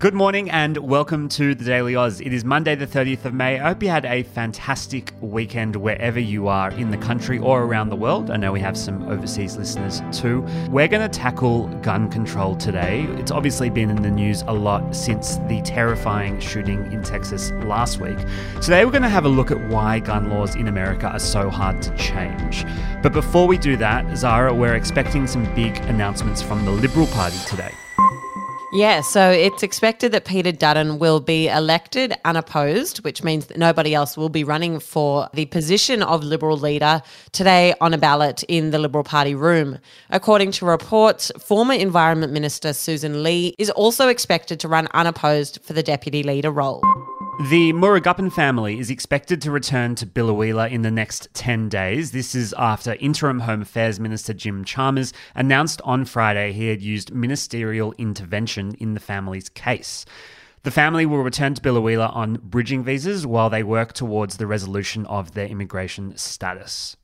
Good morning and welcome to the Daily Aus. It is Monday, the 30th of May. I hope you had a fantastic weekend wherever you are in the country or around the world. I know we have some overseas listeners too. We're going to tackle gun control today. It's obviously been in the news a lot since the terrifying shooting in Texas last week. Today, we're going to have a look at why gun laws in America are so hard to change. But before we do that, Zara, we're expecting some big announcements from the Liberal Party today. Yeah, so it's expected that Peter Dutton will be elected unopposed, which means that nobody else will be running for the position of Liberal leader today on a ballot in the Liberal Party room. According to reports, former Environment Minister Susan Lee is also expected to run unopposed for the deputy leader role. The Murugappan family is expected to return to Biloela in the next 10 days. This is after Interim Home Affairs Minister Jim Chalmers announced on Friday he had used ministerial intervention in the family's case. The family will return to Biloela on bridging visas while they work towards the resolution of their immigration status.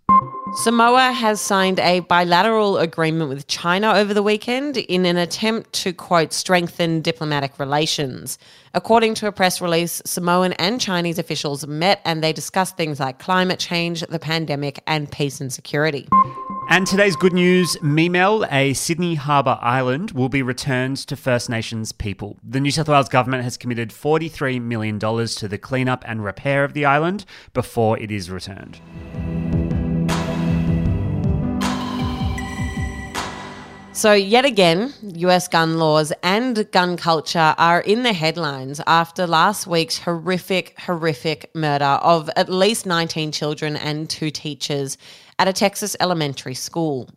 Samoa has signed a bilateral agreement with China over the weekend in an attempt to, quote, strengthen diplomatic relations. According to a press release, Samoan and Chinese officials met and they discussed things like climate change, the pandemic, and peace and security. And today's good news Memel, a Sydney Harbour island, will be returned to First Nations people. The New South Wales government has committed $43 million to the cleanup and repair of the island before it is returned. So, yet again, US gun laws and gun culture are in the headlines after last week's horrific, horrific murder of at least 19 children and two teachers at a Texas elementary school.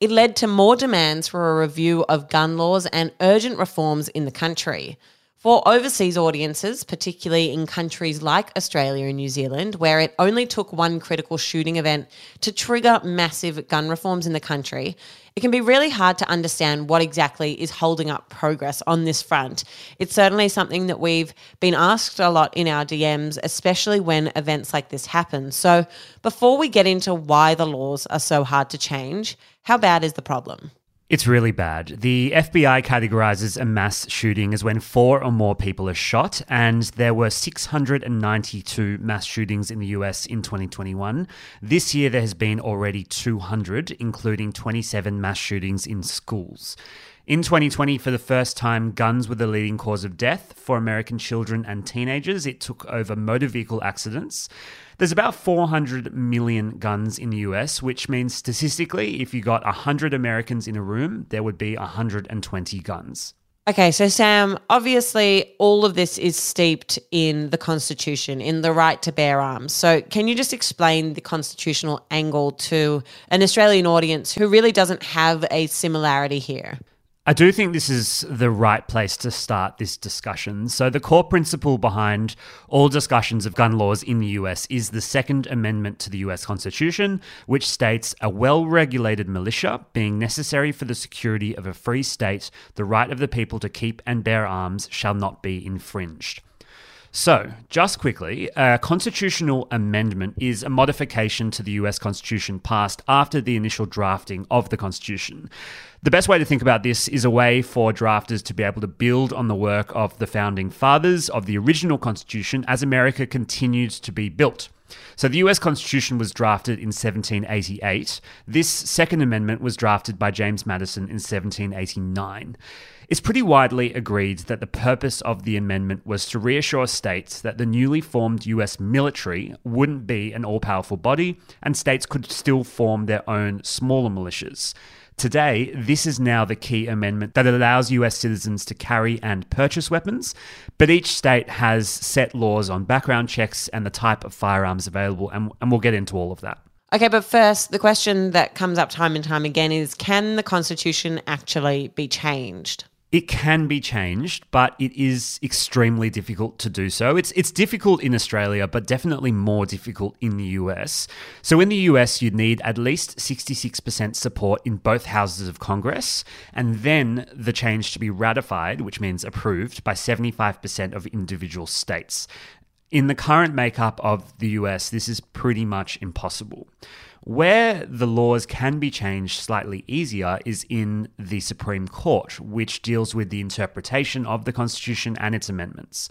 It led to more demands for a review of gun laws and urgent reforms in the country. For overseas audiences, particularly in countries like Australia and New Zealand, where it only took one critical shooting event to trigger massive gun reforms in the country, it can be really hard to understand what exactly is holding up progress on this front. It's certainly something that we've been asked a lot in our DMs, especially when events like this happen. So, before we get into why the laws are so hard to change, how bad is the problem? It's really bad. The FBI categorizes a mass shooting as when four or more people are shot, and there were 692 mass shootings in the US in 2021. This year, there has been already 200, including 27 mass shootings in schools. In 2020, for the first time, guns were the leading cause of death for American children and teenagers. It took over motor vehicle accidents. There's about 400 million guns in the US, which means statistically, if you got 100 Americans in a room, there would be 120 guns. Okay, so Sam, obviously all of this is steeped in the Constitution, in the right to bear arms. So, can you just explain the constitutional angle to an Australian audience who really doesn't have a similarity here? I do think this is the right place to start this discussion. So, the core principle behind all discussions of gun laws in the US is the Second Amendment to the US Constitution, which states a well regulated militia being necessary for the security of a free state, the right of the people to keep and bear arms shall not be infringed. So, just quickly, a constitutional amendment is a modification to the US Constitution passed after the initial drafting of the Constitution. The best way to think about this is a way for drafters to be able to build on the work of the founding fathers of the original Constitution as America continued to be built. So the US Constitution was drafted in 1788. This Second Amendment was drafted by James Madison in 1789. It's pretty widely agreed that the purpose of the amendment was to reassure states that the newly formed US military wouldn't be an all powerful body and states could still form their own smaller militias. Today, this is now the key amendment that allows US citizens to carry and purchase weapons, but each state has set laws on background checks and the type of firearms available, and, and we'll get into all of that. Okay, but first, the question that comes up time and time again is can the Constitution actually be changed? It can be changed, but it is extremely difficult to do so. It's it's difficult in Australia, but definitely more difficult in the US. So in the US, you'd need at least 66% support in both houses of Congress, and then the change to be ratified, which means approved by 75% of individual states. In the current makeup of the US, this is pretty much impossible. Where the laws can be changed slightly easier is in the Supreme Court, which deals with the interpretation of the Constitution and its amendments.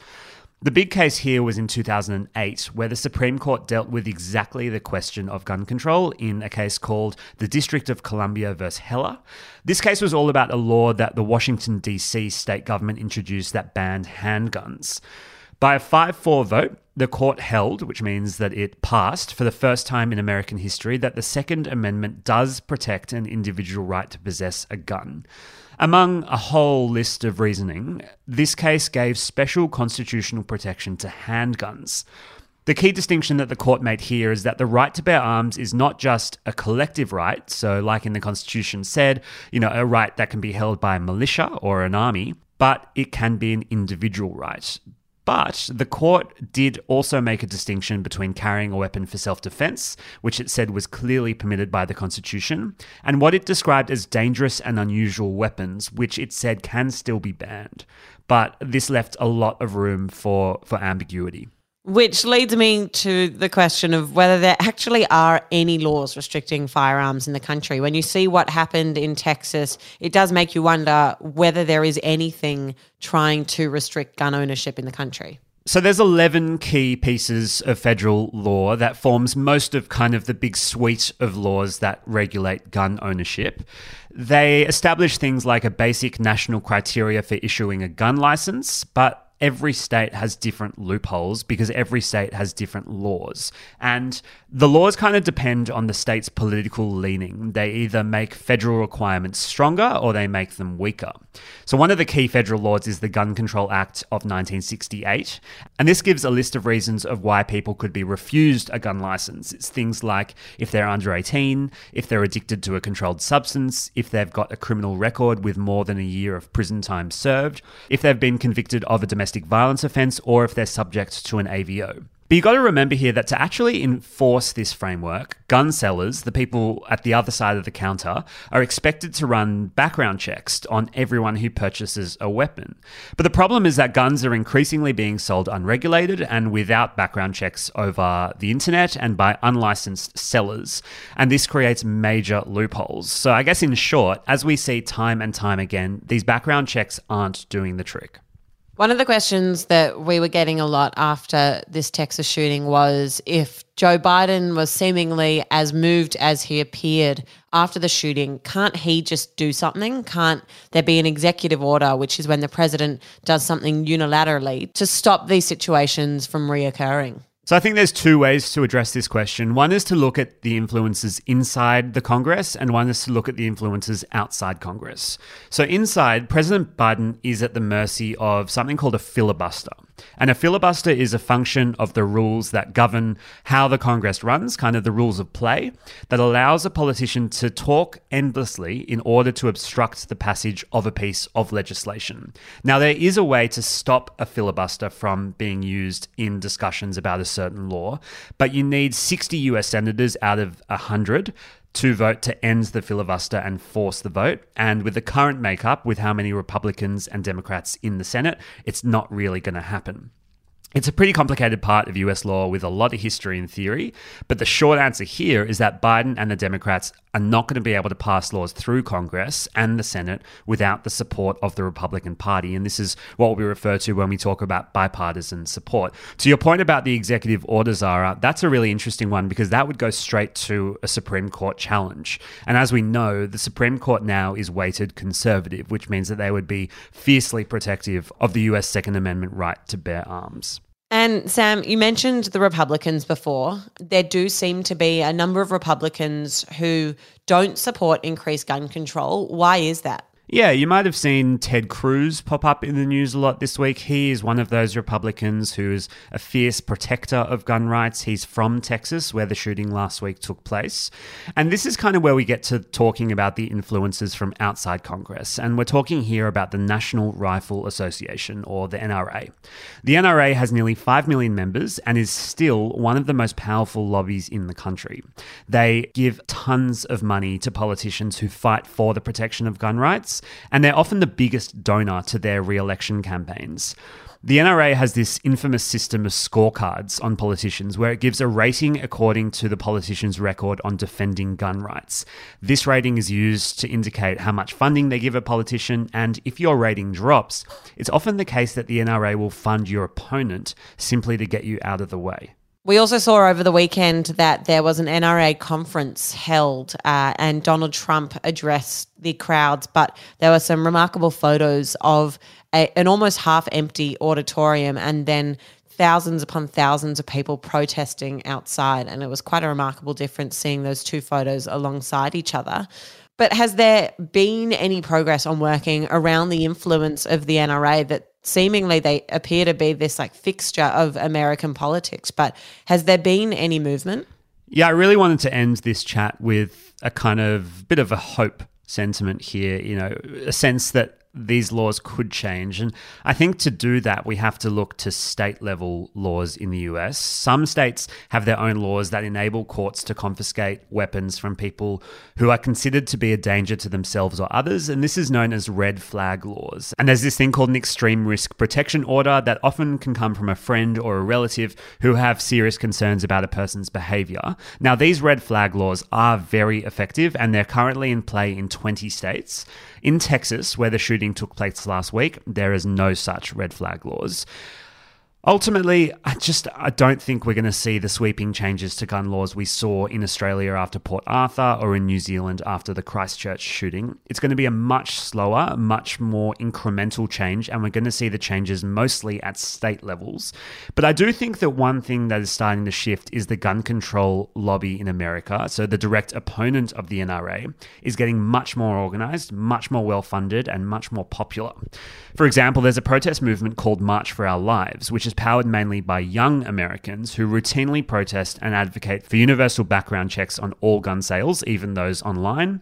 The big case here was in 2008, where the Supreme Court dealt with exactly the question of gun control in a case called the District of Columbia versus Heller. This case was all about a law that the Washington, D.C. state government introduced that banned handguns. By a 5 4 vote, the court held, which means that it passed for the first time in American history, that the Second Amendment does protect an individual right to possess a gun. Among a whole list of reasoning, this case gave special constitutional protection to handguns. The key distinction that the court made here is that the right to bear arms is not just a collective right, so, like in the Constitution said, you know, a right that can be held by a militia or an army, but it can be an individual right. But the court did also make a distinction between carrying a weapon for self defense, which it said was clearly permitted by the Constitution, and what it described as dangerous and unusual weapons, which it said can still be banned. But this left a lot of room for, for ambiguity. Which leads me to the question of whether there actually are any laws restricting firearms in the country. When you see what happened in Texas, it does make you wonder whether there is anything trying to restrict gun ownership in the country. So there's 11 key pieces of federal law that forms most of kind of the big suite of laws that regulate gun ownership. They establish things like a basic national criteria for issuing a gun license, but every state has different loopholes because every state has different laws. And the laws kind of depend on the state's political leaning. They either make federal requirements stronger or they make them weaker. So, one of the key federal laws is the Gun Control Act of 1968. And this gives a list of reasons of why people could be refused a gun license. It's things like if they're under 18, if they're addicted to a controlled substance, if they've got a criminal record with more than a year of prison time served, if they've been convicted of a domestic violence offence, or if they're subject to an AVO. But you've got to remember here that to actually enforce this framework, gun sellers, the people at the other side of the counter, are expected to run background checks on everyone who purchases a weapon. But the problem is that guns are increasingly being sold unregulated and without background checks over the internet and by unlicensed sellers. And this creates major loopholes. So, I guess in short, as we see time and time again, these background checks aren't doing the trick. One of the questions that we were getting a lot after this Texas shooting was if Joe Biden was seemingly as moved as he appeared after the shooting, can't he just do something? Can't there be an executive order, which is when the president does something unilaterally to stop these situations from reoccurring? So I think there's two ways to address this question. One is to look at the influences inside the Congress, and one is to look at the influences outside Congress. So inside, President Biden is at the mercy of something called a filibuster. And a filibuster is a function of the rules that govern how the Congress runs, kind of the rules of play, that allows a politician to talk endlessly in order to obstruct the passage of a piece of legislation. Now, there is a way to stop a filibuster from being used in discussions about a certain law, but you need 60 US senators out of 100 to vote to end the filibuster and force the vote. And with the current makeup, with how many Republicans and Democrats in the Senate, it's not really going to happen. It's a pretty complicated part of US law with a lot of history and theory, but the short answer here is that Biden and the Democrats are not going to be able to pass laws through Congress and the Senate without the support of the Republican Party. And this is what we refer to when we talk about bipartisan support. To your point about the executive order, Zara, that's a really interesting one because that would go straight to a Supreme Court challenge. And as we know, the Supreme Court now is weighted conservative, which means that they would be fiercely protective of the US Second Amendment right to bear arms. And Sam, you mentioned the Republicans before. There do seem to be a number of Republicans who don't support increased gun control. Why is that? Yeah, you might have seen Ted Cruz pop up in the news a lot this week. He is one of those Republicans who is a fierce protector of gun rights. He's from Texas, where the shooting last week took place. And this is kind of where we get to talking about the influences from outside Congress. And we're talking here about the National Rifle Association, or the NRA. The NRA has nearly 5 million members and is still one of the most powerful lobbies in the country. They give tons of money to politicians who fight for the protection of gun rights and they're often the biggest donor to their re election campaigns. The NRA has this infamous system of scorecards on politicians where it gives a rating according to the politician's record on defending gun rights. This rating is used to indicate how much funding they give a politician, and if your rating drops, it's often the case that the NRA will fund your opponent simply to get you out of the way. We also saw over the weekend that there was an NRA conference held uh, and Donald Trump addressed the crowds, but there were some remarkable photos of a, an almost half empty auditorium and then thousands upon thousands of people protesting outside. And it was quite a remarkable difference seeing those two photos alongside each other. But has there been any progress on working around the influence of the NRA that seemingly they appear to be this like fixture of American politics? But has there been any movement? Yeah, I really wanted to end this chat with a kind of bit of a hope sentiment here, you know, a sense that these laws could change. And I think to do that, we have to look to state level laws in the US. Some states have their own laws that enable courts to confiscate weapons from people who are considered to be a danger to themselves or others. And this is known as red flag laws. And there's this thing called an extreme risk protection order that often can come from a friend or a relative who have serious concerns about a person's behavior. Now, these red flag laws are very effective and they're currently in play in 20 states. In Texas, where the shooting took place last week, there is no such red flag laws. Ultimately, I just I don't think we're going to see the sweeping changes to gun laws we saw in Australia after Port Arthur or in New Zealand after the Christchurch shooting. It's going to be a much slower, much more incremental change, and we're going to see the changes mostly at state levels. But I do think that one thing that is starting to shift is the gun control lobby in America. So the direct opponent of the NRA is getting much more organized, much more well funded, and much more popular. For example, there's a protest movement called March for Our Lives, which is powered mainly by young Americans who routinely protest and advocate for universal background checks on all gun sales, even those online.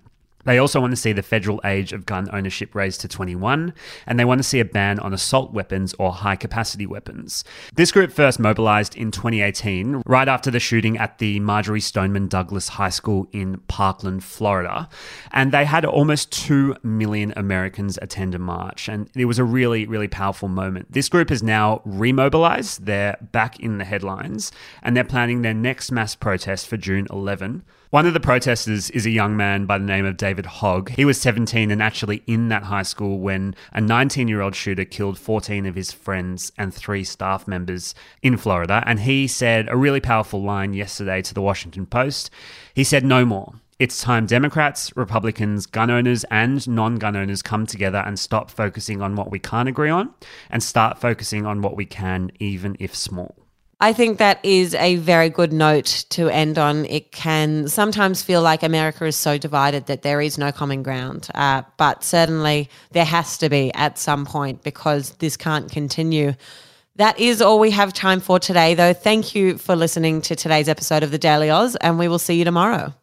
They also want to see the federal age of gun ownership raised to 21, and they want to see a ban on assault weapons or high capacity weapons. This group first mobilized in 2018, right after the shooting at the Marjory Stoneman Douglas High School in Parkland, Florida. And they had almost 2 million Americans attend a march, and it was a really, really powerful moment. This group is now remobilized, they're back in the headlines, and they're planning their next mass protest for June 11. One of the protesters is a young man by the name of David Hogg. He was 17 and actually in that high school when a 19 year old shooter killed 14 of his friends and three staff members in Florida. And he said a really powerful line yesterday to the Washington Post. He said, No more. It's time Democrats, Republicans, gun owners, and non gun owners come together and stop focusing on what we can't agree on and start focusing on what we can, even if small. I think that is a very good note to end on. It can sometimes feel like America is so divided that there is no common ground, uh, but certainly there has to be at some point because this can't continue. That is all we have time for today, though. Thank you for listening to today's episode of the Daily Aus, and we will see you tomorrow.